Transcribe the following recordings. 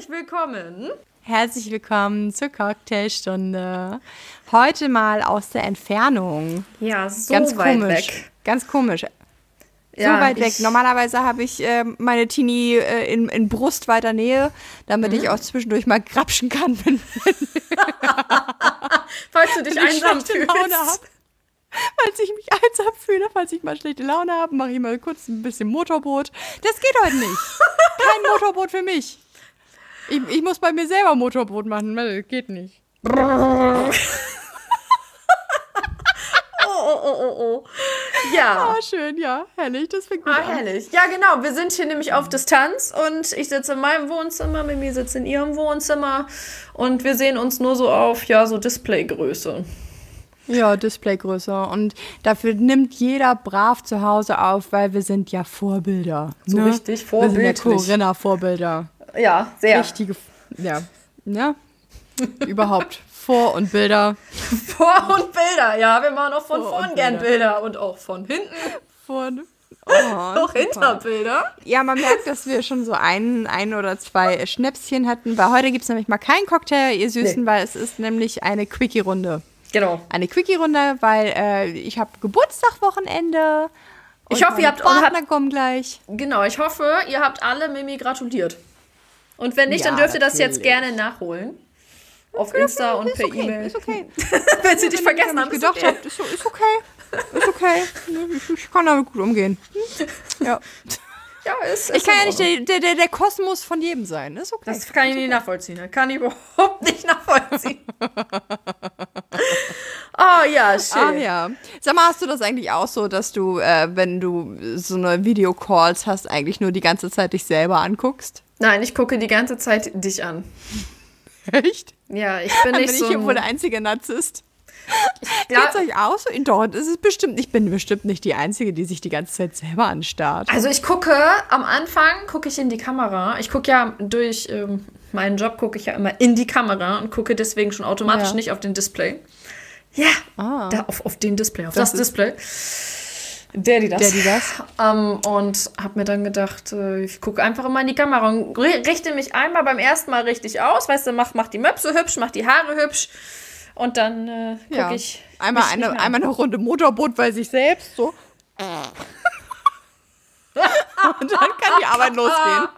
herzlich willkommen. Herzlich willkommen zur Cocktailstunde. Heute mal aus der Entfernung. Ja, so Ganz weit komisch. weg. Ganz komisch. Ja, so weit weg. ich- Normalerweise habe ich äh, meine Teenie äh, in, in brustweiter Nähe, damit Mhm. ich auch zwischendurch mal grapschen kann, wenn Falls du dich wenn ich einsam schlechte Laune habe. fühlst. Falls ich mich einsam fühle, falls ich mal schlechte Laune habe, mache ich mal kurz ein bisschen Motorboot. Das geht heute nicht. Kein Motorboot für mich. Ich, ich muss bei mir selber Motorboot machen, das geht nicht. Oh, oh, oh, oh, oh. Ja. Ah, schön, ja. Herrlich, das fängt gut Ah, an. herrlich. Ja, genau. Wir sind hier nämlich auf Distanz und ich sitze in meinem Wohnzimmer, Mimi sitzt in ihrem Wohnzimmer und wir sehen uns nur so auf, ja, so Displaygröße. Ja, Displaygröße. Und dafür nimmt jeder brav zu Hause auf, weil wir sind ja Vorbilder. So ne? richtig Wir sind ja. Corinna-Vorbilder. Ja, sehr. Richtige, ja, ja, überhaupt. Vor- und Bilder. Vor- und Bilder. Ja, wir machen auch von Vor- vorn gern Bilder. Bilder und auch von hinten Vor oh, auch. Hinterbilder. Ja, man merkt, dass wir schon so ein, ein oder zwei Schnäpschen hatten, weil heute gibt es nämlich mal keinen Cocktail, ihr Süßen, Nee. weil es ist nämlich eine Quickie-Runde. Genau. Eine Quickie-Runde, weil äh, ich habe Geburtstag-Wochenende. Ich hoffe, ihr habt- Partner kommen gleich. Genau, ich hoffe, ihr habt alle Mimi gratuliert. Und wenn nicht, dann Ja, dürft ihr das jetzt gerne nachholen. Auf Insta und per okay, E-Mail. Ist okay. Wenn sie dich vergessen haben, ich ist gedacht okay. ist, so- ist okay. Ist okay. Ich, ich kann damit gut umgehen. Ja. Ja, ist, Ich ist kann ja nicht der, der, der Kosmos von jedem sein. Ist okay. Das kann ich nicht nachvollziehen. Kann ich überhaupt nicht nachvollziehen. oh ja, schön. Ach ja. Sag mal, hast du das eigentlich auch so, dass du, äh, wenn du so eine Videocalls hast, eigentlich nur die ganze Zeit dich selber anguckst? Nein, ich gucke die ganze Zeit dich an. Echt? Ja, ich bin nicht bin ich so. hier wohl der einzige Narzisst. ja, Geht's euch auch so? Doch, das ist bestimmt, ich bin bestimmt nicht die Einzige, die sich die ganze Zeit selber anstarrt. also ich gucke am Anfang gucke ich in die Kamera. Ich gucke ja durch ähm, meinen Job gucke ich ja immer in die Kamera und gucke deswegen schon automatisch Ja. nicht auf den Display. Ja, Ah. da auf, auf den Display, auf Das das, ist- Display. Der, die das. Der, die das? Ähm, und habe mir dann gedacht, äh, ich gucke einfach immer in die Kamera und ri- richte mich einmal beim ersten Mal richtig aus. Weißt du, mach, mach die Möpse hübsch, mach die Haare hübsch. Und dann äh, gucke Ja. ich. Einmal eine, einmal eine Runde Motorboot bei sich selbst, so. Und dann kann die Arbeit losgehen.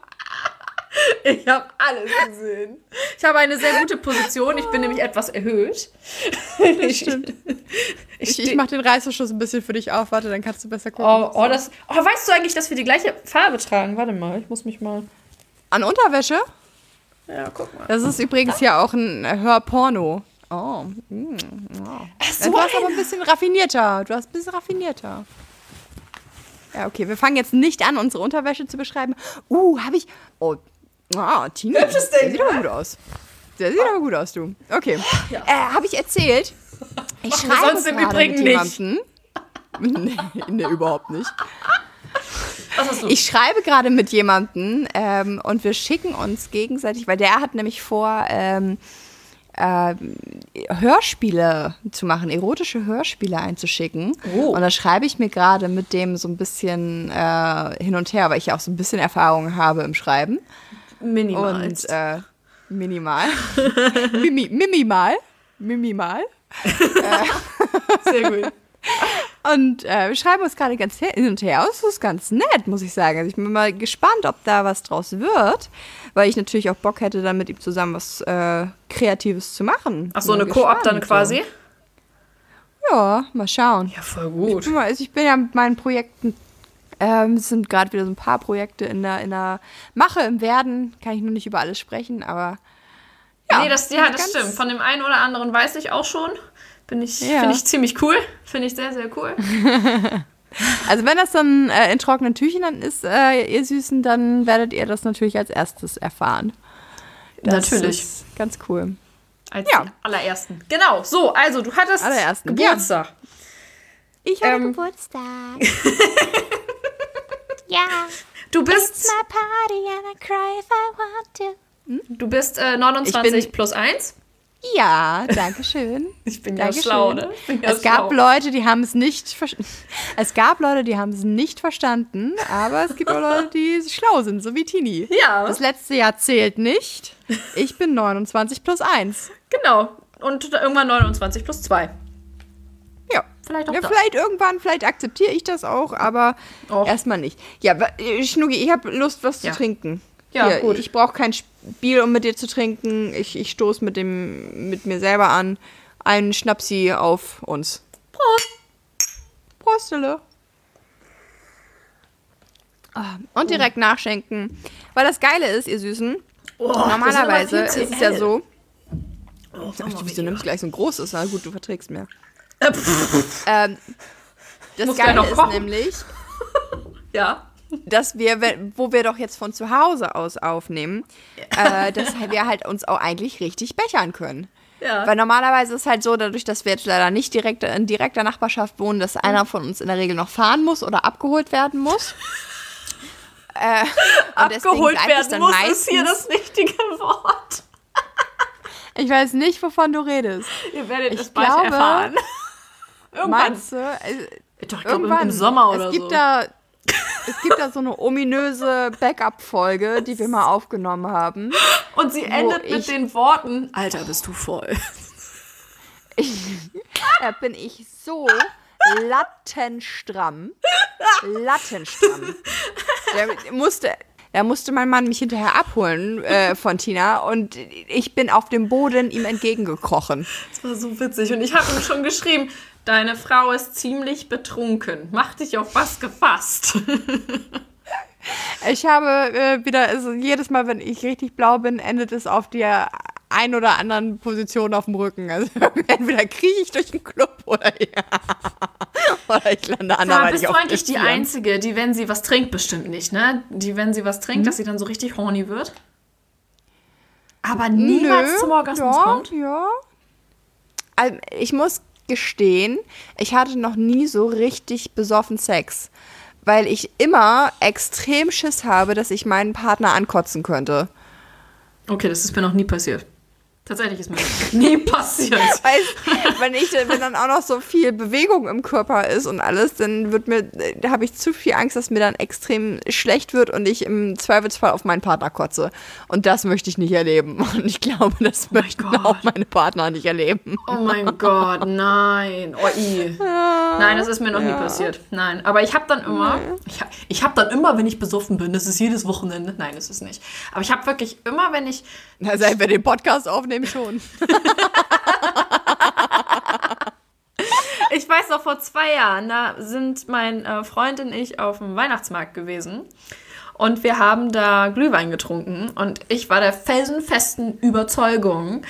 Ich habe alles gesehen. Ich habe eine sehr gute Position. Ich bin nämlich etwas erhöht. Das stimmt. Ich, Ich, ich mach den Reißverschluss ein bisschen für dich auf, warte, dann kannst du besser gucken. oh, oh, das, oh, weißt du eigentlich, dass wir die gleiche Farbe tragen? Warte mal, ich muss mich mal. An Unterwäsche? Ja, guck mal. Das ist übrigens ja auch ein Hörporno. Oh. mm, wow. Ach, so du hast aber ein- ein bisschen raffinierter. Du hast ein bisschen raffinierter. Ja, okay, wir fangen jetzt nicht an, unsere Unterwäsche zu beschreiben. Uh, habe ich. Oh, ah, Tina. Hübsches Der Ding, sieht aber gut aus. Der sieht aber gut aus, du. Okay. Ja. Äh, habe ich erzählt? Ich schreibe sonst im gerade Übrigen mit nicht. jemandem. nee, nee, überhaupt nicht. Was hast du? Ich schreibe gerade mit jemandem ähm, und wir schicken uns gegenseitig, weil der hat nämlich vor, ähm, ähm, Hörspiele zu machen, erotische Hörspiele einzuschicken. Oh. Und da schreibe ich mir gerade mit dem so ein bisschen äh, hin und her, weil ich ja auch so ein bisschen Erfahrung habe im Schreiben. Minimal. Und äh, minimal. Mimi, mimimal. Mimimal. Sehr gut. Und äh, wir schreiben uns gerade ganz hin und her. Das ist ganz nett, muss ich sagen. Also ich bin mal gespannt, ob da was draus wird, weil ich natürlich auch Bock hätte, dann mit ihm zusammen was äh, Kreatives zu machen. Ach so, eine Koop dann quasi? So. Ja, mal schauen. Ja, voll Ich gut. bin, mal, also ich bin ja mit meinen Projekten, ähm, es sind gerade wieder so ein paar Projekte in der, in der Mache, im Werden. Kann ich nur nicht über alles sprechen, aber ja. nee, das, ja, das stimmt. Von dem einen oder anderen weiß ich auch schon. Bin ich, Ja. Finde ich ziemlich cool. Finde ich sehr, sehr cool. Also wenn das dann äh, in trockenen Tüchern dann ist, äh, ihr Süßen, dann werdet ihr das natürlich als erstes erfahren. Das Natürlich. Ist ganz cool. Als Ja. allerersten. Genau. So, also du hattest Allerersten, Geburtstag. Ich habe Ähm, Geburtstag. Yeah, Du bist, it's my party and I cry if I want to. du bist äh, 29 Ich bin- plus 1. Ja, danke schön. Ich bin ja schlau, ne? Ja es gab schlau. Leute, die haben es nicht verstanden. Es gab Leute, die haben es nicht verstanden, aber es gibt auch Leute, die schlau sind, so wie Tini. Ja. Das letzte Jahr zählt nicht. Ich bin 29 plus 1. Genau. Und irgendwann 29 plus 2. Ja. Vielleicht auch ja, vielleicht irgendwann, vielleicht akzeptiere ich das auch, aber Och. erstmal nicht. Ja, Schnucki, ich habe Lust, was Ja. zu trinken. Ja, Hier, gut. Ich brauche kein Spiel, um mit dir zu trinken. Ich, ich stoße mit, dem- mit mir selber an. Einen Schnapsi auf uns. Prost. Prostele. Ah, Und direkt nachschenken. Weil das Geile ist, ihr Süßen, Oh, normalerweise ist sind es ja so. hell. Ach, du, wieso nimmst du gleich so ein großes? Na gut, du verträgst mehr. Äh. Ähm, das Muss Geile noch ist nämlich, Ja. dass wir, wo wir doch jetzt von zu Hause aus aufnehmen, äh, dass wir halt uns auch eigentlich richtig bechern können. Ja. Weil normalerweise ist es halt so, dadurch, dass wir jetzt leider nicht direkt in direkter Nachbarschaft wohnen, dass einer von uns in der Regel noch fahren muss oder abgeholt werden muss. Äh, Abgeholt werden dann muss, meistens, ist hier das richtige Wort. Ich weiß nicht, wovon du redest. Ihr werdet Ich es bald glaube, erfahren. Irgendwann. Meinst du? Äh, Doch, ich Irgendwann. im Sommer oder es gibt so. Da, es gibt da so eine ominöse Backup-Folge, die wir mal aufgenommen haben. Und sie endet mit ich- den Worten, Alter, bist du voll. Da bin ich so lattenstramm. Lattenstramm. Da musste, da musste mein Mann mich hinterher abholen äh, von Tina und ich bin auf dem Boden ihm entgegengekrochen. Das war so witzig. Und ich habe ihm schon geschrieben, deine Frau ist ziemlich betrunken. Mach dich auf was gefasst. Ich habe äh, wieder, also jedes Mal, wenn ich richtig blau bin, endet es auf der ein oder anderen Position auf dem Rücken. Also entweder kriege ich durch den Club oder ja. oder ich lande Da anderweitig bist du eigentlich die. Einzige, die, wenn sie was trinkt, bestimmt nicht, ne? Die, wenn sie was trinkt, dass sie dann so richtig horny wird. Aber niemals Nö, zum Orgasmus ja, kommt. Ja. Also, ich muss gestehen, ich hatte noch nie so richtig besoffen Sex. Weil ich immer extrem Schiss habe, dass ich meinen Partner ankotzen könnte. Okay, das ist mir noch nie passiert. Tatsächlich ist mir das nie passiert. Weißt, wenn, ich, wenn dann auch noch so viel Bewegung im Körper ist und alles, dann wird mir, da habe ich zu viel Angst, dass mir dann extrem schlecht wird und ich im Zweifelsfall auf meinen Partner kotze. Und das möchte ich nicht erleben. Und ich glaube, das möchten Gott. auch meine Partner nicht erleben. Oh mein Gott, nein. Oh, i. Nein, das ist mir noch nie passiert. Nein, aber ich habe dann immer, ich, hab- ich habe dann immer, wenn ich besoffen bin, das ist jedes Wochenende. Nein, das ist nicht. Aber ich habe wirklich immer, wenn ich, Na, seit wir den Podcast aufnehmen, schon. ich weiß noch vor zwei Jahren, da sind mein äh, Freund und ich auf dem Weihnachtsmarkt gewesen. Und wir haben da Glühwein getrunken. Und ich war der felsenfesten Überzeugung,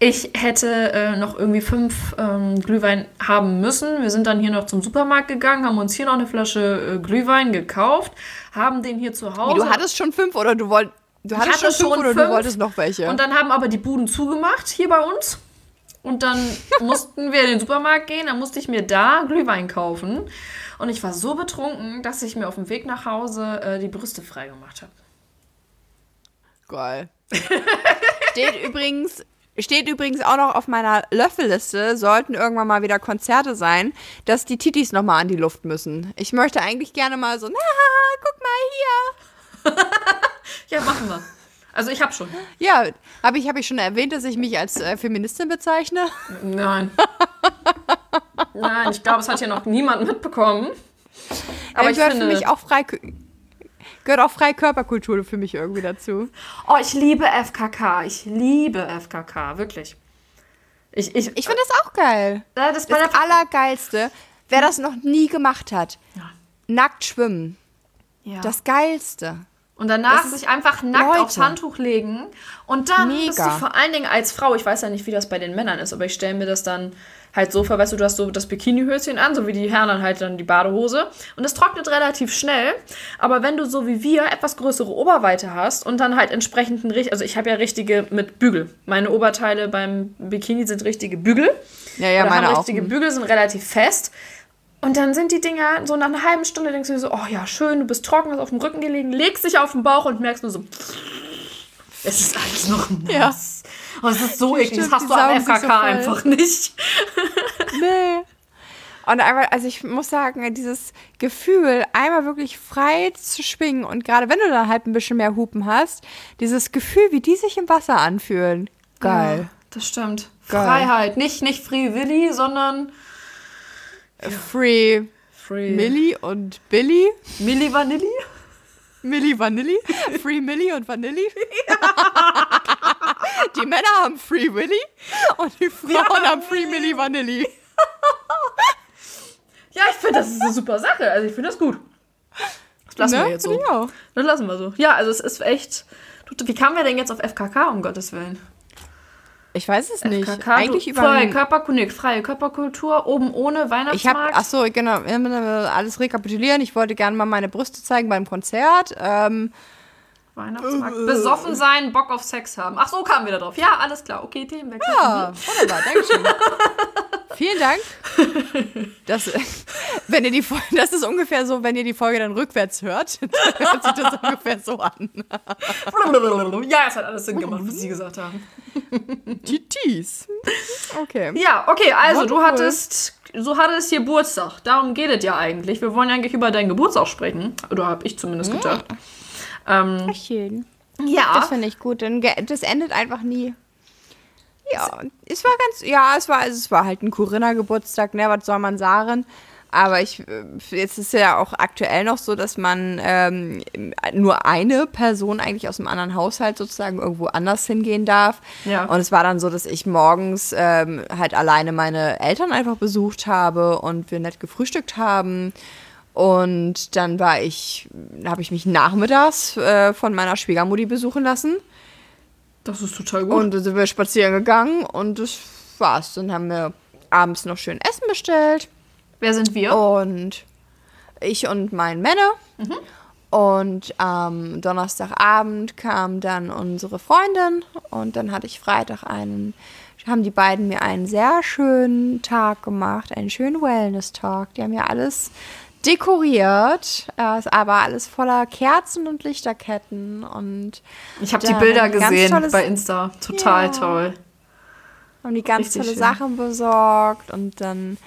ich hätte äh, noch irgendwie fünf ähm, Glühwein haben müssen. Wir sind dann hier noch zum Supermarkt gegangen, haben uns hier noch eine Flasche äh, Glühwein gekauft, haben den hier zu Hause. Du hattest schon fünf oder du wolltest. Du hattest hatte schon fünf oder fünf. du wolltest noch welche? Und dann haben aber die Buden zugemacht hier bei uns. Und dann mussten wir in den Supermarkt gehen, dann musste ich mir da Glühwein kaufen. Und ich war so betrunken, dass ich mir auf dem Weg nach Hause äh, die Brüste freigemacht habe. Geil. steht übrigens. Steht übrigens auch noch auf meiner Löffelliste, sollten irgendwann mal wieder Konzerte sein, dass die Titis nochmal an die Luft müssen. Ich möchte eigentlich gerne mal so, na, guck mal Ja, machen wir. Also ich habe schon. hier. Ja, habe ich, hab ich schon erwähnt, dass ich mich als äh, Feministin bezeichne? Nein. Nein, ich glaube, es hat ja noch niemand mitbekommen. Aber ich gehört finde, für mich auch frei, gehört auch freie Körperkultur für mich irgendwie dazu. oh, ich liebe FKK. Ich liebe FKK, wirklich. Ich, ich, Ich finde das auch geil. äh, das bei Das Allergeilste, wer das noch nie gemacht hat, Ja. nackt schwimmen. Ja. Das Geilste. Und danach sich einfach nackt Leute. aufs Handtuch legen. Und dann bist du Mega. vor allen Dingen als Frau, ich weiß ja nicht, wie das bei den Männern ist, aber ich stelle mir das dann halt so vor, weißt du, du hast so das Bikinihöschen an, so wie die Herren dann halt dann die Badehose. Und das trocknet relativ schnell. Aber wenn du so wie wir etwas größere Oberweite hast und dann halt entsprechend ein richtig, also ich habe ja richtige mit Bügel. Meine Oberteile beim Bikini sind richtige Bügel. Ja, ja, Oder meine haben auch. richtige Bügel, sind relativ fest. Und dann sind die Dinger so nach einer halben Stunde denkst du dir so, oh ja, schön, du bist trocken, hast auf dem Rücken gelegen, legst dich auf den Bauch und merkst nur so, es ist alles noch nass. Oh, das ist so eklig. Das hast du am so FKK voll. einfach nicht. Nee. Und einfach, also ich muss sagen, dieses Gefühl, einmal wirklich frei zu schwingen und gerade wenn du dann halt ein bisschen mehr Hupen hast, dieses Gefühl, wie die sich im Wasser anfühlen. Geil. Ja, das stimmt. Geil. Freiheit. Nicht, nicht Free Willy, sondern Free Free Millie und Billy. Milli Vanilli? Milli Vanilli. Free Millie und Vanilli. die Männer haben Free Willy und die Frauen haben Free Milli Vanilli. Ja, ich finde, das ist eine super Sache. Also ich finde das gut. Das lassen Ne? wir jetzt so. Das lassen wir so. Ja, also es ist echt. Wie kamen wir denn jetzt auf FKK, um Gottes Willen? Ich weiß es nicht. FKK, Eigentlich über freie, Körperkunde, freie Körperkultur, oben ohne Ich habe, Weihnachtsmarkt. ach so, genau, alles rekapitulieren. Ich wollte gerne mal meine Brüste zeigen beim Konzert. Ähm, Weihnachtsmarkt. Besoffen sein, Bock auf Sex haben. Ach so, kamen wir da drauf. Ja, alles klar. Okay, Themenwechsel. ja, wunderbar, Dankeschön. Vielen Dank. Das, wenn ihr die Folge, das ist ungefähr so, wenn ihr die Folge dann rückwärts hört, dann hört sich das ungefähr so an. Ja, es hat alles Sinn gemacht, was Sie gesagt haben. GTs. Okay. Ja, okay, also du hattest, du hattest hier Geburtstag. Darum geht es ja eigentlich. Wir wollen ja eigentlich über deinen Geburtstag sprechen. Oder habe ich zumindest gedacht. Ähm, Schön. ja. Das finde ich gut, denn das endet einfach nie. Ja, es war ganz, ja, es war, also es war halt ein Corinna-Geburtstag, ne, was soll man sagen? Aber ich, äh, jetzt ist ja auch aktuell noch so, dass man ähm, nur eine Person eigentlich aus einem anderen Haushalt sozusagen irgendwo anders hingehen darf. Ja. Und es war dann so, dass ich morgens ähm, halt alleine meine Eltern einfach besucht habe und wir nett gefrühstückt haben. Und dann war ich, habe ich mich nachmittags äh, von meiner Schwiegermutti besuchen lassen. Das ist total gut. Und dann sind wir spazieren gegangen und das war's. Dann haben wir abends noch schön Essen bestellt. Wer sind wir? Und ich und mein Männer. Und am Donnerstagabend kam dann unsere Freundin und dann hatte ich Freitag einen, haben die beiden mir einen sehr schönen Tag gemacht, einen schönen Wellness-Tag. Die haben ja alles dekoriert, äh, aber alles voller Kerzen und Lichterketten und Ich habe die Bilder gesehen tolles- bei Insta. Total Ja. toll. haben die ganz Richtig tolle schön. Sachen besorgt und dann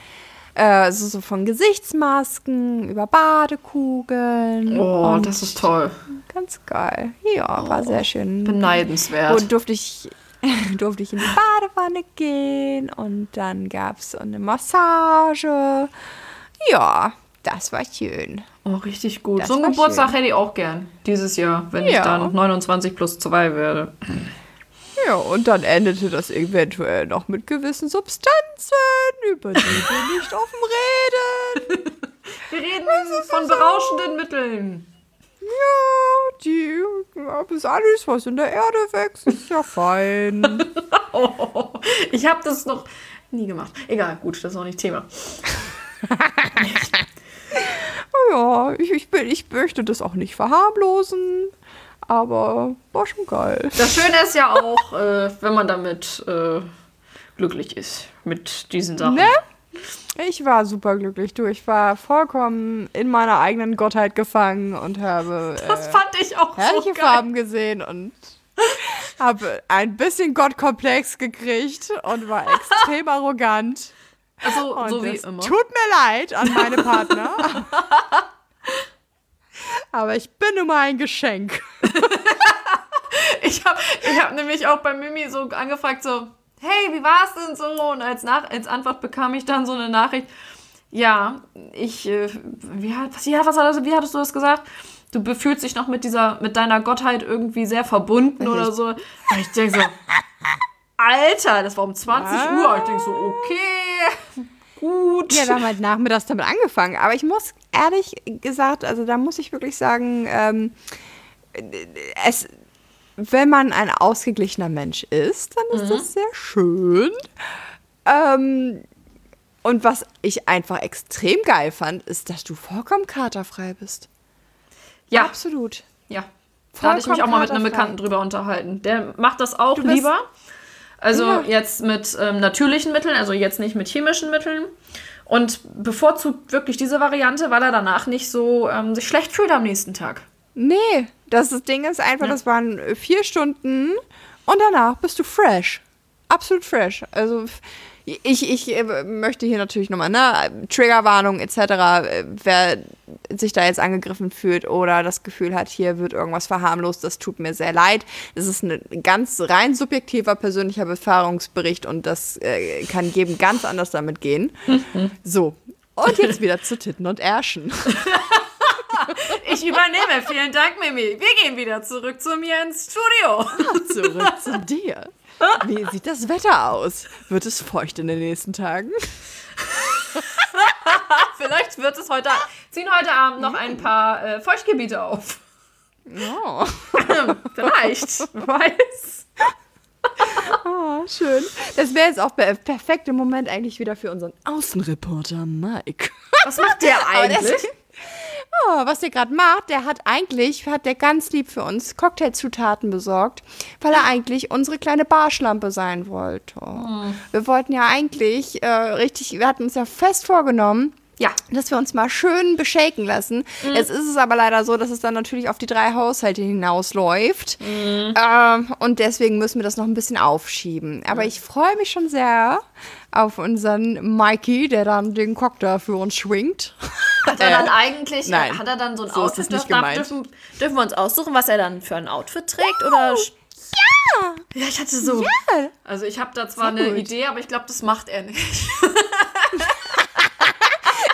äh, so, so von Gesichtsmasken über Badekugeln. Oh, das ist toll. ganz geil. Ja, war sehr schön. Beneidenswert. Und durfte ich, durfte ich in die Badewanne gehen und dann gab es eine Massage. Ja, das war schön. Oh, richtig gut. Das so einen Geburtstag schön. hätte ich auch gern. Dieses Jahr, wenn ich Ja. dann 29 plus 2 werde. Ja, und dann endete das eventuell noch mit gewissen Substanzen, über die wir nicht offen reden. Wir reden von berauschenden Mitteln. Ja, die, ja, bis alles, was in der Erde wächst, ist ja fein. Oh, ich habe das noch nie gemacht. Egal, gut, das ist auch nicht Thema. ja, ich, ich, bin, ich möchte das auch nicht verharmlosen, aber war schon geil. Das Schöne ist ja auch, äh, wenn man damit äh, glücklich ist mit diesen Sachen. Ne? Ich war super glücklich, du. Ich war vollkommen in meiner eigenen Gottheit gefangen und habe Das äh, fand ich auch so herrliche geil. Farben gesehen und habe ein bisschen Gottkomplex gekriegt und war extrem arrogant. Also, Und so wie immer. tut mir leid an meine Partner. Aber ich bin mal ein Geschenk. Ich habe ich hab nämlich auch bei Mimi so angefragt, so, hey, wie war's denn so? Und als, Nach als Antwort bekam ich dann so eine Nachricht, ja, ich, äh, wie, hat, ja, was hat wie hattest du das gesagt? Du befühlst dich noch mit dieser, mit deiner Gottheit irgendwie sehr verbunden oder so. Und ich denke so, Alter, das war um 20 Was? Uhr. Ich denke so, okay, gut. Ja, wir haben halt nachmittags damit angefangen. Aber ich muss ehrlich gesagt, also da muss ich wirklich sagen, ähm, es, wenn man ein ausgeglichener Mensch ist, dann ist das sehr schön. Ähm, und was ich einfach extrem geil fand, ist, dass du vollkommen katerfrei bist. ja, Absolut. Ja. Da hatte ich mich auch mal mit einem. Bekannten drüber unterhalten. Der macht das auch lieber. Also Ja. jetzt mit ähm, natürlichen Mitteln, also jetzt nicht mit chemischen Mitteln. Und bevorzugt wirklich diese Variante, weil er danach nicht so ähm, sich schlecht fühlt am nächsten Tag. Nee, das, das Ding ist einfach, Ja. das waren vier Stunden Und danach bist du fresh. Absolut fresh. Also ich, ich äh, möchte hier natürlich nochmal, ne, Triggerwarnung etc., äh, wer sich da jetzt angegriffen fühlt oder das Gefühl hat, hier wird irgendwas verharmlost, das tut mir sehr leid. Es ist ein ganz rein subjektiver persönlicher Beförderungsbericht und das äh, kann jedem ganz anders damit gehen. So, und jetzt wieder zu Titten und Ärschen. Ich übernehme. Vielen Dank, Mimi. Wir gehen wieder zurück zu mir ins Studio. Zurück zu dir. Wie sieht das Wetter aus? Wird es feucht in den nächsten Tagen? Vielleicht wird es heute, ziehen heute Abend noch ein paar äh, Feuchtgebiete auf. Oh. Vielleicht. Wer weiß. oh, schön. Das wäre jetzt auch der perfekte Moment eigentlich wieder für unseren Außenreporter Mike. Was macht der eigentlich? Oh, was der gerade macht, der hat eigentlich, hat der ganz lieb für uns Cocktailzutaten besorgt, weil er eigentlich unsere kleine Barschlampe sein wollte. Hm. Wir wollten ja eigentlich äh, richtig, wir hatten uns ja fest vorgenommen, Ja. dass wir uns mal schön beschaken lassen. Jetzt ist es aber leider so, dass es dann natürlich auf die drei Haushalte hinausläuft. Ähm, und deswegen müssen wir das noch ein bisschen aufschieben. Aber ich freue mich schon sehr auf unseren Mikey, der dann den Cocktail für uns schwingt. Hat er dann eigentlich, Äh, nein. hat er dann so ein So Outfit? gemeint. Dürfen, dürfen wir uns aussuchen, was er dann für ein Outfit trägt? Oder Ja! ja, ich hatte so. Ja. Also ich habe da zwar Sehr eine gut. Idee, aber ich glaube, das macht er nicht.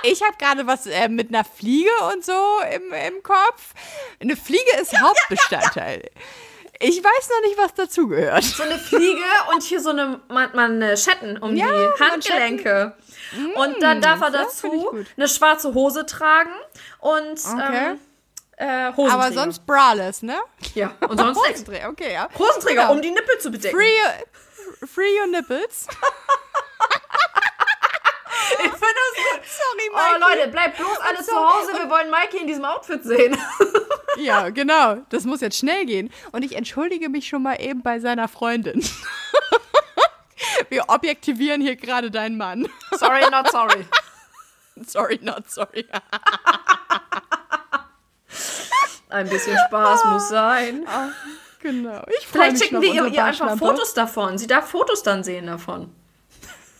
Ich habe gerade was äh, mit einer Fliege und so im, im Kopf. Eine Fliege ist Hauptbestandteil. Ich weiß noch nicht, was dazugehört. So eine Fliege und hier so eine Man Manschetten um Ja, die Handgelenke. Und dann darf er dazu eine schwarze Hose tragen und Okay. ähm, äh, Hosenträger. Aber sonst braless, ne? ja, und sonst. Hosenträger, okay, ja. Hosenträger, Genau. um die Nippel zu bedecken. Free, free your nipples. Sorry, Oh, Mikey. Leute, bleibt bloß alle zu. Hause. Wir wollen Mikey in diesem Outfit sehen. Ja, genau. Das muss jetzt schnell gehen. Und ich entschuldige mich schon mal eben bei seiner Freundin. Wir objektivieren hier gerade deinen Mann. sorry, not sorry. Sorry, not sorry. Ein bisschen Spaß muss sein. Genau. Ich Vielleicht schicken wir ihr, einfach. Fotos davon. Sie darf Fotos dann sehen davon.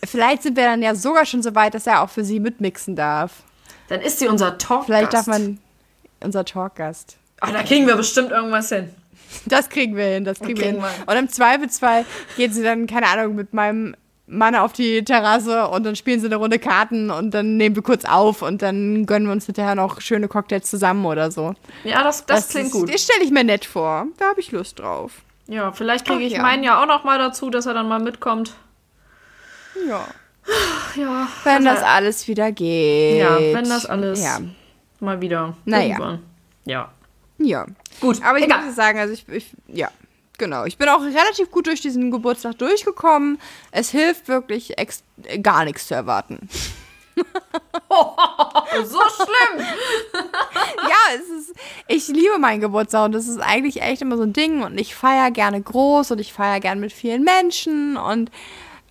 Vielleicht sind wir dann ja sogar schon so weit, dass er auch für sie mitmixen darf. Dann ist sie unser Talk. Vielleicht darf man unser Talkgast. Ach, da kriegen wir bestimmt irgendwas hin. Das kriegen wir hin, das kriegen, Kriegen wir hin. wir. Und im Zweifelsfall geht sie dann, keine Ahnung, mit meinem Mann auf die Terrasse und dann spielen sie eine Runde Karten und dann nehmen wir kurz auf und dann gönnen wir uns hinterher noch schöne Cocktails zusammen oder so. Ja, das, das, klingt ist- gut. Das stelle ich mir nett vor. Da habe ich Lust drauf. Ja, vielleicht kriege ich ja. meinen ja auch noch mal dazu, dass er dann mal mitkommt. Ja. Ja, Wenn also, das alles wieder geht. Ja, wenn das alles Ja. mal wieder. Naja. irgendwann. Ja. Ja. Gut, Aber ich egal. muss sagen, also ich, ich, ja, genau. Ich bin auch relativ gut durch diesen Geburtstag durchgekommen. Es hilft wirklich gar nichts zu erwarten. so schlimm. ja, es ist, ich liebe meinen Geburtstag und das ist eigentlich echt immer so ein Ding und ich feiere gerne groß und ich feiere gerne mit vielen Menschen und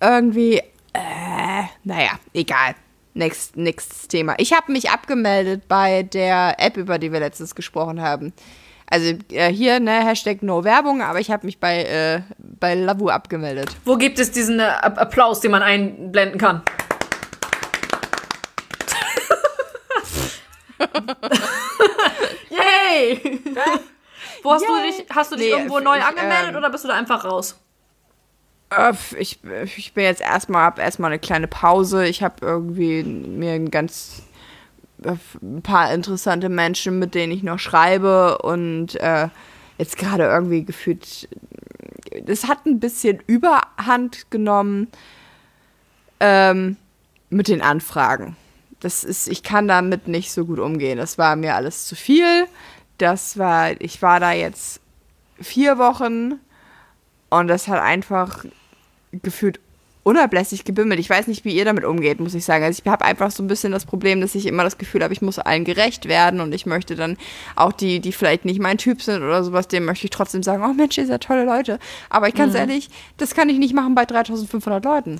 irgendwie, äh, naja, egal. Nächst, nächstes Thema. Ich habe mich abgemeldet bei der App, über die wir letztens gesprochen haben. Also äh, hier, ne, Hashtag No Werbung, aber ich habe mich bei, äh, bei Lavu abgemeldet. Wo gibt es diesen äh, App- Applaus, den man einblenden kann? Yay! Wo hast du Yay. dich, hast du dich Nee, irgendwo neu ich, angemeldet ähm, oder bist du da einfach raus? Ich, ich bin jetzt erstmal, hab erstmal eine kleine Pause. Ich habe irgendwie mir ein ganz äh, ein paar interessante Menschen, mit denen ich noch schreibe und äh, jetzt gerade irgendwie gefühlt, das hat ein bisschen Überhand genommen ähm, mit den Anfragen. Das ist, ich kann damit nicht so gut umgehen. Das war mir alles zu viel. Das war, ich war da jetzt vier Wochen und das hat einfach gefühlt unablässig gebimmelt. Ich weiß nicht, wie ihr damit umgeht, muss ich sagen. Also ich habe einfach so ein bisschen das Problem, dass ich immer das Gefühl habe, ich muss allen gerecht werden und ich möchte dann auch die, die vielleicht nicht mein Typ sind oder sowas, dem möchte ich trotzdem sagen, oh Mensch, ihr seid tolle Leute. Aber ich Mhm. ganz ehrlich, das kann ich nicht machen bei 3500 Leuten.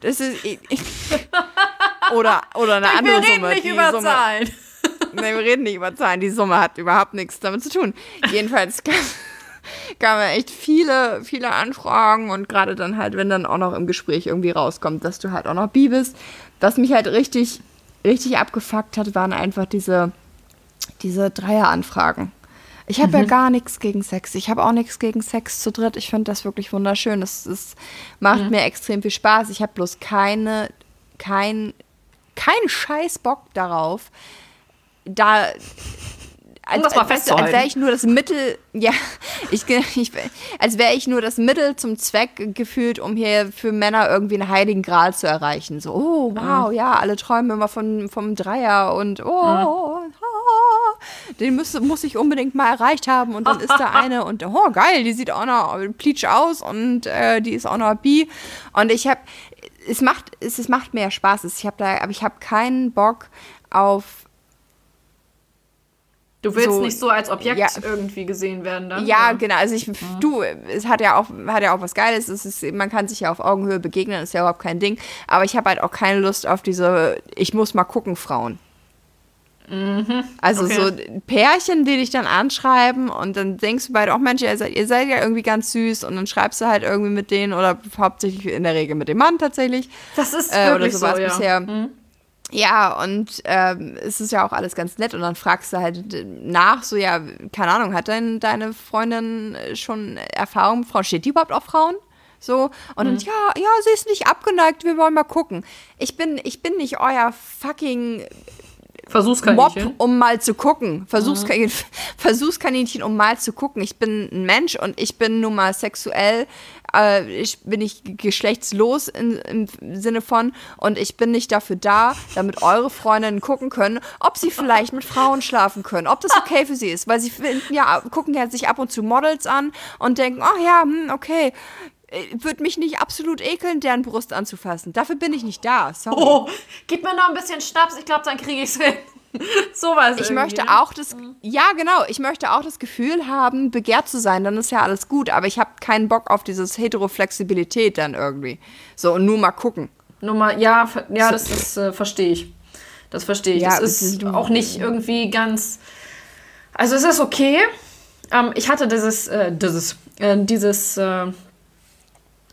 Das ist... Ich, ich, oder, oder eine Wir andere reden Summe. nicht die über Summe, Zahlen. Nee, wir reden nicht über Zahlen. Die Summe hat überhaupt nichts damit zu tun. Jedenfalls kann, kamen echt viele, viele Anfragen und gerade dann halt, wenn dann auch noch im Gespräch irgendwie rauskommt, dass du halt auch noch bi bist. Was mich halt richtig, richtig abgefuckt hat, waren einfach diese, diese Dreieranfragen. Ich habe mhm. ja gar nichts gegen Sex. Ich habe auch nichts gegen Sex zu dritt. Ich finde das wirklich wunderschön. Das, das macht mhm. mir extrem viel Spaß. Ich habe bloß keine, kein, keinen scheiß Bock darauf, da als, um als, als wäre ich nur das Mittel, ja, ich, ich als wäre ich nur das Mittel zum Zweck gefühlt, um hier für Männer irgendwie einen heiligen Gral zu erreichen. So, oh, wow, mhm. ja, alle träumen immer von, vom Dreier und oh, mhm. oh, oh, den muss, muss ich unbedingt mal erreicht haben und dann ist da eine und oh, geil, die sieht auch noch pleatsch aus und äh, die ist auch noch bi und ich habe, es macht, es, es macht mehr Spaß, ich habe da, aber ich habe keinen Bock auf Du willst so, nicht so als Objekt ja, irgendwie gesehen werden dann? Ja, oder? genau. Also ich, mhm. du, es hat ja auch, hat ja auch was Geiles. Es ist, man kann sich ja auf Augenhöhe begegnen, ist ja überhaupt kein Ding. Aber ich habe halt auch keine Lust auf diese, ich muss mal gucken, Frauen. Mhm, also okay. so Pärchen, die dich dann anschreiben und dann denkst du beide, auch Mensch, ihr seid, ihr seid ja irgendwie ganz süß und dann schreibst du halt irgendwie mit denen oder hauptsächlich in der Regel mit dem Mann tatsächlich. Das ist äh, wirklich so, ja. bisher. Mhm. Ja, und ähm, es ist ja auch alles ganz nett und dann fragst du halt nach, so ja, keine Ahnung, hat denn deine Freundin schon Erfahrung mit Frauen? Steht die überhaupt auf Frauen? So, und mhm. dann, ja, ja, sie ist nicht abgeneigt, wir wollen mal gucken. Ich bin, ich bin nicht euer fucking Versuchskaninchen. Mob, um mal zu gucken. Versuchskaninchen, mhm. Versuchskaninchen, um mal zu gucken. Ich bin ein Mensch und ich bin nun mal sexuell, äh, ich bin nicht geschlechtslos in, im Sinne von und ich bin nicht dafür da, damit eure Freundinnen gucken können, ob sie vielleicht mit Frauen schlafen können, ob das okay für sie ist, weil sie finden, ja, gucken ja sich ab und zu Models an und denken, ach ja, hm, okay, würde mich nicht absolut ekeln, deren Brust anzufassen. Dafür bin ich nicht da. Sorry. Oh, gib mir noch ein bisschen Schnaps, ich glaube, dann kriege ich es hin. Sowas. Ich möchte ne? auch das, mhm. ja genau, ich möchte auch das Gefühl haben, begehrt zu sein, dann ist ja alles gut, aber ich habe keinen Bock auf dieses Heteroflexibilität dann irgendwie. So, und nur mal gucken. Nur mal, ja, ja, das, das äh, verstehe ich. Das verstehe ich. Ja, das ist auch nicht irgendwie ganz, also es ist okay. Ähm, ich hatte dieses, äh, dieses, äh, dieses,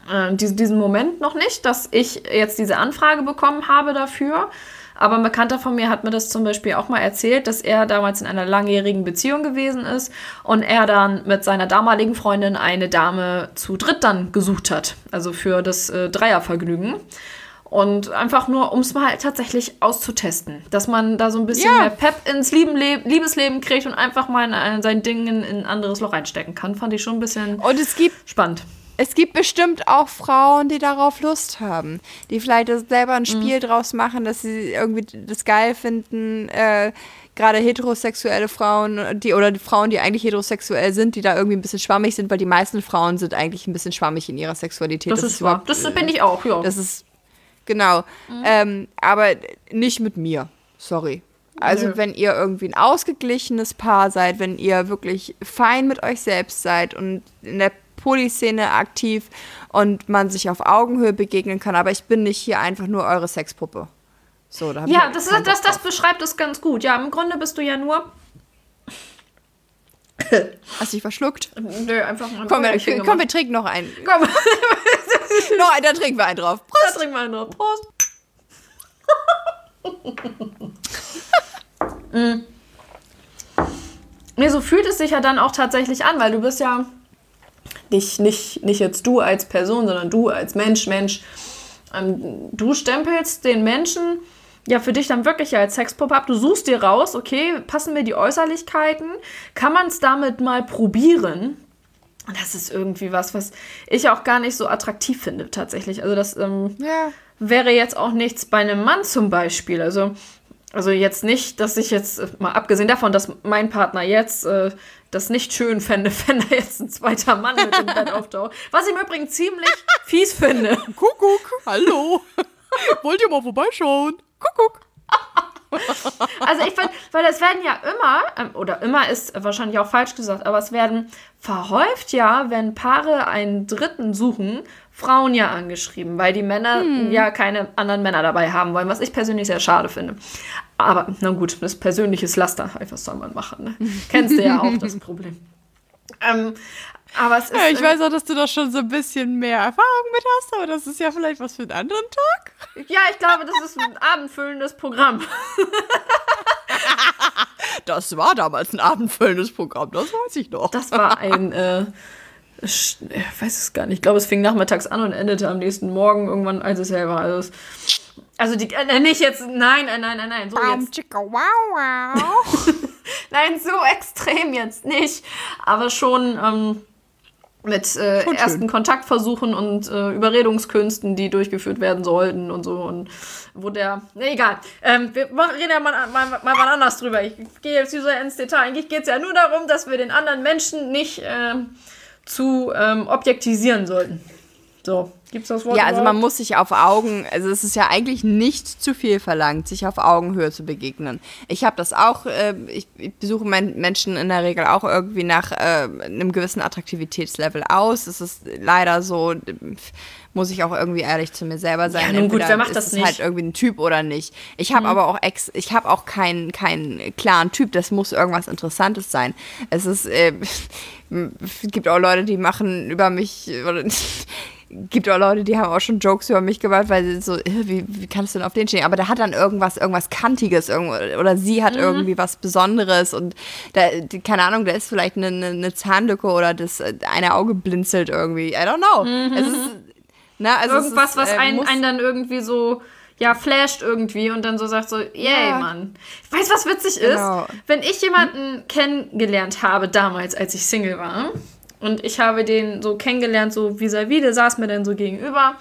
äh, äh, diesen Moment noch nicht, dass ich jetzt diese Anfrage bekommen habe dafür. Aber ein Bekannter von mir hat mir das zum Beispiel auch mal erzählt, dass er damals in einer langjährigen Beziehung gewesen ist und er dann mit seiner damaligen Freundin eine Dame zu dritt dann gesucht hat. Also für das äh, Dreiervergnügen. Und einfach nur, um es mal tatsächlich auszutesten. Dass man da so ein bisschen ja. mehr Pep ins Liebesleben kriegt und einfach mal in, sein Ding in, in, ein anderes Loch reinstecken kann. Fand ich schon ein bisschen und es gibt, spannend es gibt bestimmt auch Frauen, die darauf Lust haben, die vielleicht selber ein Spiel mhm. draus machen, dass sie irgendwie das geil finden, äh, gerade heterosexuelle Frauen, die oder die Frauen, die eigentlich heterosexuell sind, die da irgendwie ein bisschen schwammig sind, weil die meisten Frauen sind eigentlich ein bisschen schwammig in ihrer Sexualität. Das, das ist wahr. Das bin ich auch, ja. Das ist genau. Mhm. Ähm, aber nicht mit mir. Sorry. Also, Nö. wenn ihr irgendwie ein ausgeglichenes Paar seid, wenn ihr wirklich fein mit euch selbst seid und in der Polyszene aktiv und man sich auf Augenhöhe begegnen kann. Aber ich bin nicht hier einfach nur eure Sexpuppe. So, da ja, das, ist, das, das beschreibt es ganz gut. Ja, im Grunde bist du ja nur. Hast du dich verschluckt? Nö, einfach mal. Komm, wir, komm, wir trinken noch einen. Komm. noch einen, da trinken wir einen drauf. Prost. Da trinken wir einen drauf. Prost. mm. Nee, so fühlt es sich ja dann auch tatsächlich an, weil du bist ja nicht, nicht, nicht jetzt du als Person, sondern du als Mensch, Mensch. Ähm, du stempelst den Menschen ja für dich dann wirklich als Sexpuppe ab. Du suchst dir raus, okay, passen mir die Äußerlichkeiten? Kann man es damit mal probieren? Und das ist irgendwie was, was ich auch gar nicht so attraktiv finde, tatsächlich. Also, das ähm, ja. wäre jetzt auch nichts bei einem Mann zum Beispiel. Also, also jetzt nicht, dass ich jetzt, äh, mal abgesehen davon, dass mein Partner jetzt äh, das nicht schön fände, wenn da jetzt ein zweiter Mann mit dem Bett auftaucht. Was ich im Übrigen ziemlich fies finde. Kuckuck, hallo. Wollt ihr mal vorbeischauen? Kuckuck. Also ich finde, weil es werden ja immer, ähm, oder immer ist wahrscheinlich auch falsch gesagt, aber es werden verhäuft ja, wenn Paare einen Dritten suchen, Frauen ja angeschrieben, weil die Männer hm. ja keine anderen Männer dabei haben wollen, was ich persönlich sehr schade finde. Aber na gut, das ist persönliches Laster, was soll man machen? Ne? Kennst du ja auch das Problem. Ähm, aber es ist. Ja, ich äh, weiß auch, dass du da schon so ein bisschen mehr Erfahrung mit hast, aber das ist ja vielleicht was für einen anderen Tag. Ja, ich glaube, das ist ein abendfüllendes Programm. Das war damals ein abendfüllendes Programm, das weiß ich noch. Das war ein, äh, ich weiß es gar nicht. Ich glaube, es fing nachmittags an und endete am nächsten Morgen irgendwann, als es hell war. Also, es, also die, äh, nicht jetzt, nein, nein, nein, nein, nein, so Bam, jetzt. chicka, wow, wow. Nein, so extrem jetzt nicht. Aber schon ähm, mit äh, Schon schön. ersten Kontaktversuchen und äh, Überredungskünsten, die durchgeführt werden sollten und so. Und wo der. Nee, egal. Ähm, wir reden ja mal, mal, mal wann anders drüber. Ich gehe jetzt nicht so ins Detail. Eigentlich geht es ja nur darum, dass wir den anderen Menschen nicht ähm, zu ähm, objektisieren sollten. So, gibt's das Wort? Ja, also man muss sich auf Augen, also es ist ja eigentlich nicht zu viel verlangt, sich auf Augenhöhe zu begegnen. Ich habe das auch, äh, ich, ich besuche men Menschen in der Regel auch irgendwie nach äh, einem gewissen Attraktivitätslevel aus. Es ist leider so, muss ich auch irgendwie ehrlich zu mir selber sein. Ja, nun gut, wer macht ist das nicht? Mhm. halt irgendwie ein Typ oder nicht. Ich habe aber auch ex, ich habe auch keinen keinen klaren Typ. Das muss irgendwas Interessantes sein. Es ist, äh, es gibt auch Leute, die machen über mich oder gibt auch Leute, die haben auch schon Jokes über mich gemacht, weil sie so, äh, wie, wie kannst du denn auf den stehen? Aber der hat dann irgendwas, irgendwas Kantiges irgendwo, oder sie hat irgendwie was Besonderes und da, die, keine Ahnung, da ist vielleicht eine, eine, eine Zahnlücke oder das eine Auge blinzelt irgendwie. I don't know. Es ist, na, also Irgendwas, ist, was äh, einen, muss- einen dann irgendwie so, ja, flasht irgendwie und dann so sagt so, yay, Ja. Mann. Weißt du, was witzig Genau. ist? Wenn ich jemanden kennengelernt habe damals, als ich Single war, und ich habe den so kennengelernt, so vis-à-vis, der saß mir dann so gegenüber,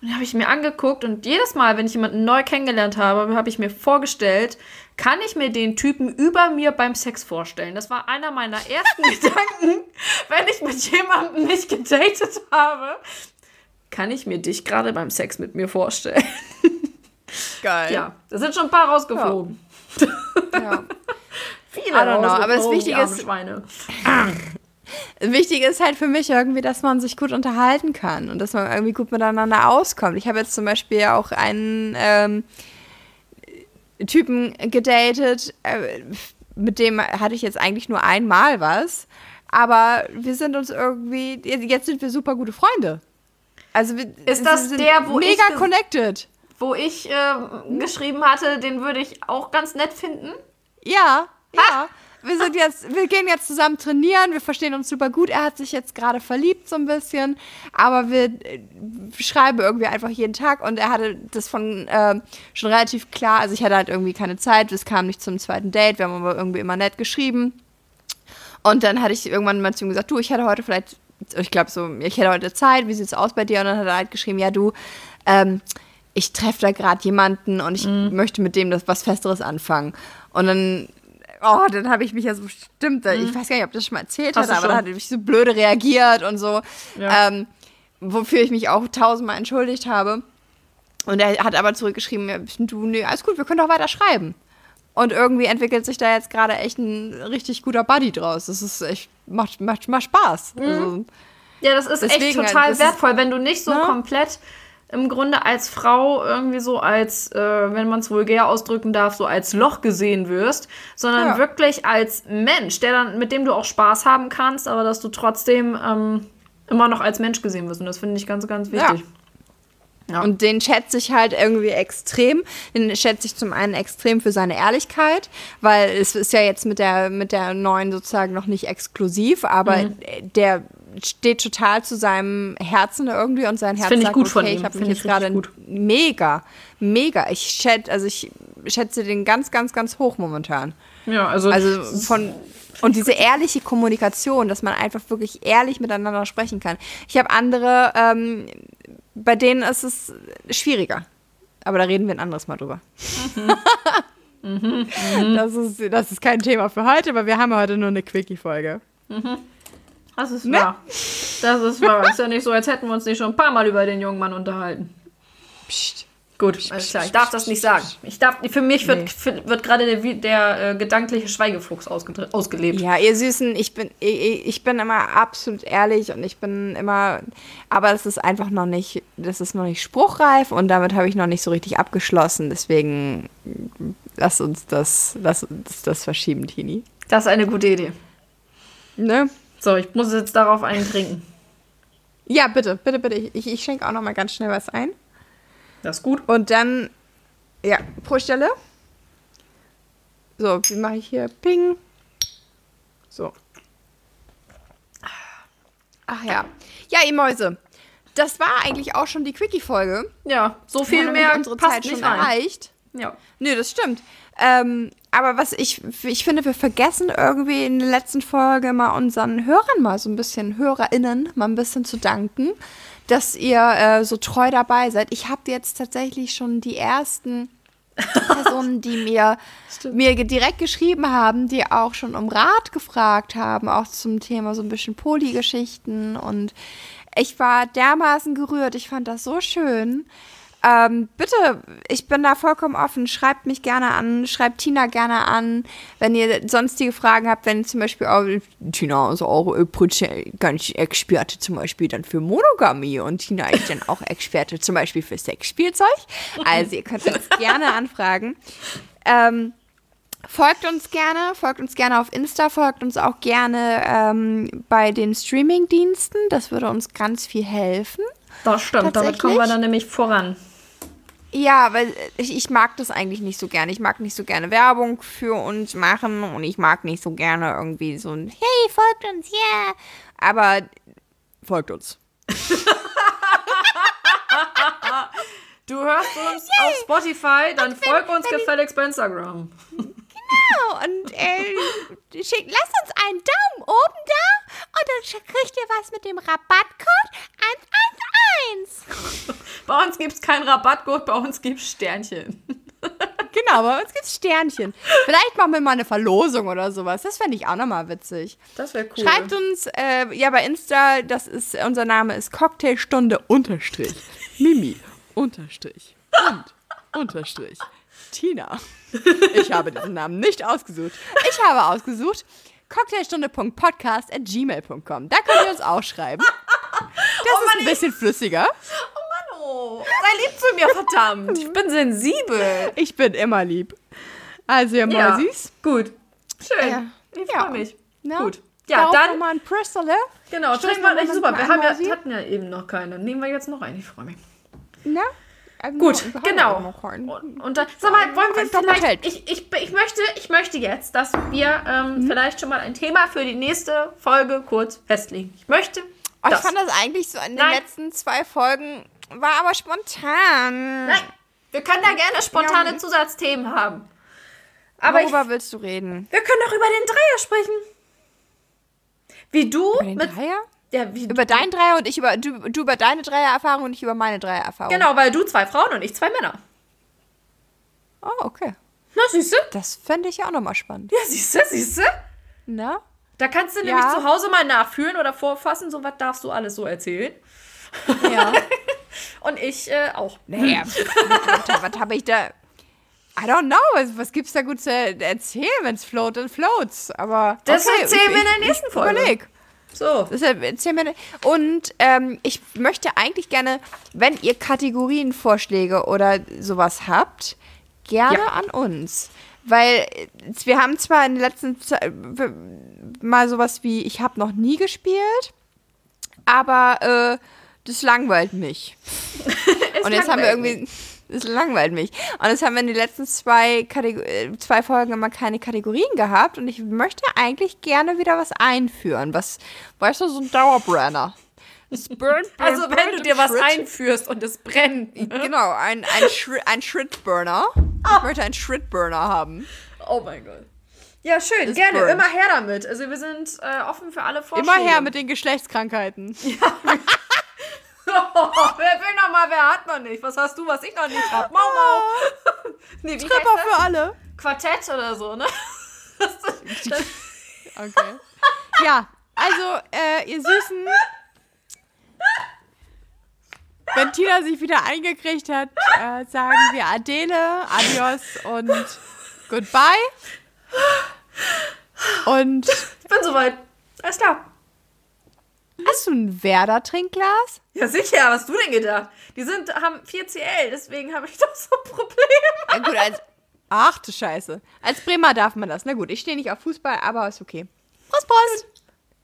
und habe ich mir angeguckt und jedes Mal, wenn ich jemanden neu kennengelernt habe, habe ich mir vorgestellt, kann ich mir den Typen über mir beim Sex vorstellen? Das war einer meiner ersten Gedanken, wenn ich mit jemandem nicht gedatet habe. Kann ich mir dich gerade beim Sex mit mir vorstellen? geil. Ja, da sind schon ein paar rausgeflogen. Ja. Viele I don't know, aber das rausgeflogen, Wichtige ist- Schweine. Wichtig ist halt für mich irgendwie, dass man sich gut unterhalten kann und dass man irgendwie gut miteinander auskommt. Ich habe jetzt zum Beispiel auch einen ähm, Typen gedatet, äh, mit dem hatte ich jetzt eigentlich nur einmal was, aber wir sind uns irgendwie, jetzt sind wir super gute Freunde. Also wir, Ist das sind der, wo ich mega ges- connected? Wo ich äh, geschrieben hatte, den würde ich auch ganz nett finden. Ja, ja. Wir sind jetzt, wir gehen jetzt zusammen trainieren, wir verstehen uns super gut. Er hat sich jetzt gerade verliebt so ein bisschen, aber wir äh, schreiben irgendwie einfach jeden Tag und er hatte das von ähm, schon relativ klar. Also ich hatte halt irgendwie keine Zeit, es kam nicht zum zweiten Date, wir haben aber irgendwie immer nett geschrieben. Und dann hatte ich irgendwann mal zu ihm gesagt, du, ich hätte heute vielleicht, ich glaube so, ich hätte heute Zeit, wie sieht's aus bei dir? Und dann hat er halt geschrieben, ja du, ähm, ich treffe da gerade jemanden und ich möchte mit dem das was Festeres anfangen. Und dann, oh, dann habe ich mich ja so stimmt, ich weiß gar nicht, ob das schon mal erzählt Hast hatte, aber dann schon. hat ich so blöde reagiert und so, Ja. ähm, wofür ich mich auch tausendmal entschuldigt habe. Und er hat aber zurückgeschrieben, du, nee, alles gut, wir können doch weiter schreiben. Und irgendwie entwickelt sich da jetzt gerade echt ein richtig guter Buddy draus. Das ist echt, macht, macht, macht Spaß. Also, Ja, das ist Deswegen, echt total wertvoll, wenn du nicht so Ne? komplett im Grunde als Frau irgendwie so als, äh, wenn man es vulgär ausdrücken darf, so als Loch gesehen wirst, sondern Ja. wirklich als Mensch, der dann, mit dem du auch Spaß haben kannst, aber dass du trotzdem ähm, immer noch als Mensch gesehen wirst. Und das finde ich ganz, ganz wichtig. Ja. Und den schätze ich halt irgendwie extrem. Den schätze ich zum einen extrem für seine Ehrlichkeit, weil es ist ja jetzt mit der, mit der neuen sozusagen noch nicht exklusiv, aber Mhm. der steht total zu seinem Herzen irgendwie und sein Herz finde ich sagt, gut von okay, ich habe mich Finde jetzt gerade mega, mega. Ich schätze, also ich schätze den ganz, ganz, ganz hoch momentan. Ja, also, Also von und diese ehrliche Kommunikation, dass man einfach wirklich ehrlich miteinander sprechen kann. Ich habe andere, ähm, bei denen ist es schwieriger. Aber da reden wir ein anderes Mal drüber. Das, ist, das ist kein Thema für heute, aber wir haben heute nur eine Quickie-Folge. Das ist Ne? wahr. Das ist wahr. Ist ja nicht so, als hätten wir uns nicht schon ein paar Mal über den jungen Mann unterhalten. Psst. Gut, alles klar. Ich darf das nicht sagen. Ich darf, für mich wird, Nee. für, wird gerade der, der äh, gedankliche Schweigefuchs ausgelebt. Ja, ihr Süßen, ich bin, ich, ich bin immer absolut ehrlich und ich bin immer, aber es ist einfach noch nicht, das ist noch nicht spruchreif und damit habe ich noch nicht so richtig abgeschlossen. Deswegen lass uns das, lass uns das verschieben, Tini. Das ist eine gute Idee. Ne? So, ich muss jetzt darauf einen trinken. Ja, bitte, bitte, bitte. Ich, ich schenke auch noch mal ganz schnell was ein. Das ist gut. Und dann, ja, pro Stelle. So, wie mache ich hier? Ping. So. Ach ja. Ja, ihr Mäuse. Das war eigentlich auch schon die Quickie-Folge. Ja, so viel mehr unsere passt Zeit nicht schon rein. erreicht. Ja. Nö, das stimmt. Ähm, aber was ich, ich finde, wir vergessen irgendwie in der letzten Folge mal unseren Hörern mal so ein bisschen, HörerInnen, mal ein bisschen zu danken, dass ihr äh, so treu dabei seid. Ich habe jetzt tatsächlich schon die ersten Personen, die mir, mir direkt geschrieben haben, die auch schon um Rat gefragt haben, auch zum Thema so ein bisschen Polygeschichten. Und ich war dermaßen gerührt. Ich fand das so schön. Ähm, bitte, ich bin da vollkommen offen. Schreibt mich gerne an, schreibt Tina gerne an, wenn ihr sonstige Fragen habt, wenn zum Beispiel auch Tina ist auch ganz Experte zum Beispiel dann für Monogamie und Tina ist dann auch Experte zum Beispiel für Sexspielzeug. Also ihr könnt uns gerne anfragen. Ähm, Folgt uns gerne, folgt uns gerne auf Insta, folgt uns auch gerne ähm, bei den Streaming-Diensten. Das würde uns ganz viel helfen. Das stimmt, damit kommen wir dann nämlich voran. Ja, weil ich, ich mag das eigentlich nicht so gerne. Ich mag nicht so gerne Werbung für uns machen und ich mag nicht so gerne irgendwie so ein Hey, folgt uns, yeah. Aber folgt uns. Du hörst uns auf Spotify, dann folg uns gefälligst bei Instagram. Genau, und äh, schickt, lasst uns einen Daumen oben da und dann kriegt ihr was mit dem Rabattcode 111. Bei uns gibt es keinen Rabattcode, bei uns gibt es Sternchen. Genau, bei uns gibt's Sternchen. Vielleicht machen wir mal eine Verlosung oder sowas. Das fände ich auch nochmal witzig. Das wäre cool. Schreibt uns, äh, ja, bei Insta, das ist, unser Name ist Cocktailstunde unterstrich. Mimi unterstrich. Und unterstrich. Tina. Ich habe diesen Namen nicht ausgesucht. Ich habe ausgesucht cocktailstunde.podcast at gmail.com. Da könnt ihr uns auch schreiben. Das ist ein bisschen flüssiger. Oh, sei lieb zu mir, verdammt. Ich bin sensibel. Ich bin immer lieb. Also, ihr Ja, Mäusis. gut. Schön. Ja. Ich Ja. freue mich. Ne? Gut. Ja, Darauf dann, nochmal ein Prösterle. genau, trinken wir, mal super. Wir haben ja, Mausi? hatten ja eben noch keine. Nehmen wir jetzt noch einen. Ich freue mich. Ne? Ähm, Gut, genau. Und, und dann, sag mal, wollen wir vielleicht, ich, ich, ich, möchte, ich möchte jetzt, dass wir ähm, Mhm. vielleicht schon mal ein Thema für die nächste Folge kurz festlegen. Ich möchte Oh, ich fand das eigentlich so in den Nein. letzten zwei Folgen war aber spontan. Nein, wir können da gerne spontane Ja. Zusatzthemen haben. Aber ich, Worüber willst du reden? wir können doch über den Dreier sprechen. Wie du Über den mit Dreier? ja, wie Über deinen Dreier und ich über du, du über deine Dreiererfahrung und ich über meine Dreiererfahrung. Genau, weil du zwei Frauen und ich zwei Männer. Oh, okay. Na, siehst du? Das fände ich ja auch nochmal spannend. Ja, siehst du, siehst du? Na? Da kannst du Ja. nämlich zu Hause mal nachfühlen oder vorfassen, so was darfst du alles so erzählen. Ja. Und ich äh, auch. naja, was, habe ich da? I don't know. Was, was gibt's da gut zu erzählen, wenn's float, dann floats. Aber Das okay, erzählen wir in der nächsten Folge. Überleg. So. Deshalb erzähl mir. Und ähm, ich möchte eigentlich gerne, wenn ihr Kategorienvorschläge oder sowas habt, gerne Ja. an uns. Weil äh, wir haben zwar in den letzten Zeit mal sowas wie, ich habe noch nie gespielt, aber äh, das langweilt mich. Und jetzt haben wir langweilt irgendwie. Das langweilt mich. Und jetzt haben wir in den letzten zwei, Kategor äh, zwei Folgen immer keine Kategorien gehabt. Und ich möchte eigentlich gerne wieder was einführen. Was, weißt du, so ein Dauerbrenner. Es burnt, burnt, Also wenn burnt du dir was Schritt. einführst und es brennt. Genau, ein, ein, Schri ein Schrittburner. Ich möchte einen Schrittburner haben. Oh mein Gott. Ja, schön, Es gerne, burnt. immer her damit. Also wir sind äh, offen für alle Vorschläge. Immer her mit den Geschlechtskrankheiten. wer will noch mal, wer hat noch nicht? Was hast du, was ich noch nicht hab? Mau, mau. nee, wie Tripper heißt das? für alle. Quartett oder so, ne? Das, das, Okay. Ja, also, äh, ihr Süßen. Wenn Tina sich wieder eingekriegt hat, äh, sagen wir Adele, Adios und Goodbye. Und ich bin soweit. Alles klar. hast du ein Werder-Trinkglas? Ja, sicher, was hast du denn gedacht? Die sind, haben 4CL, deswegen habe ich doch so ein Problem. Ja, gut, als. Ach du Scheiße. Als Bremer darf man das. Na gut, ich stehe nicht auf Fußball, aber ist okay. Prost, Prost.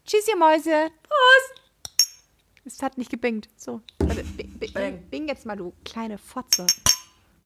Tschüss, ihr Mäuse. Prost. Es hat nicht gebingt. So, warte, bing, bing jetzt mal, du kleine Fotze.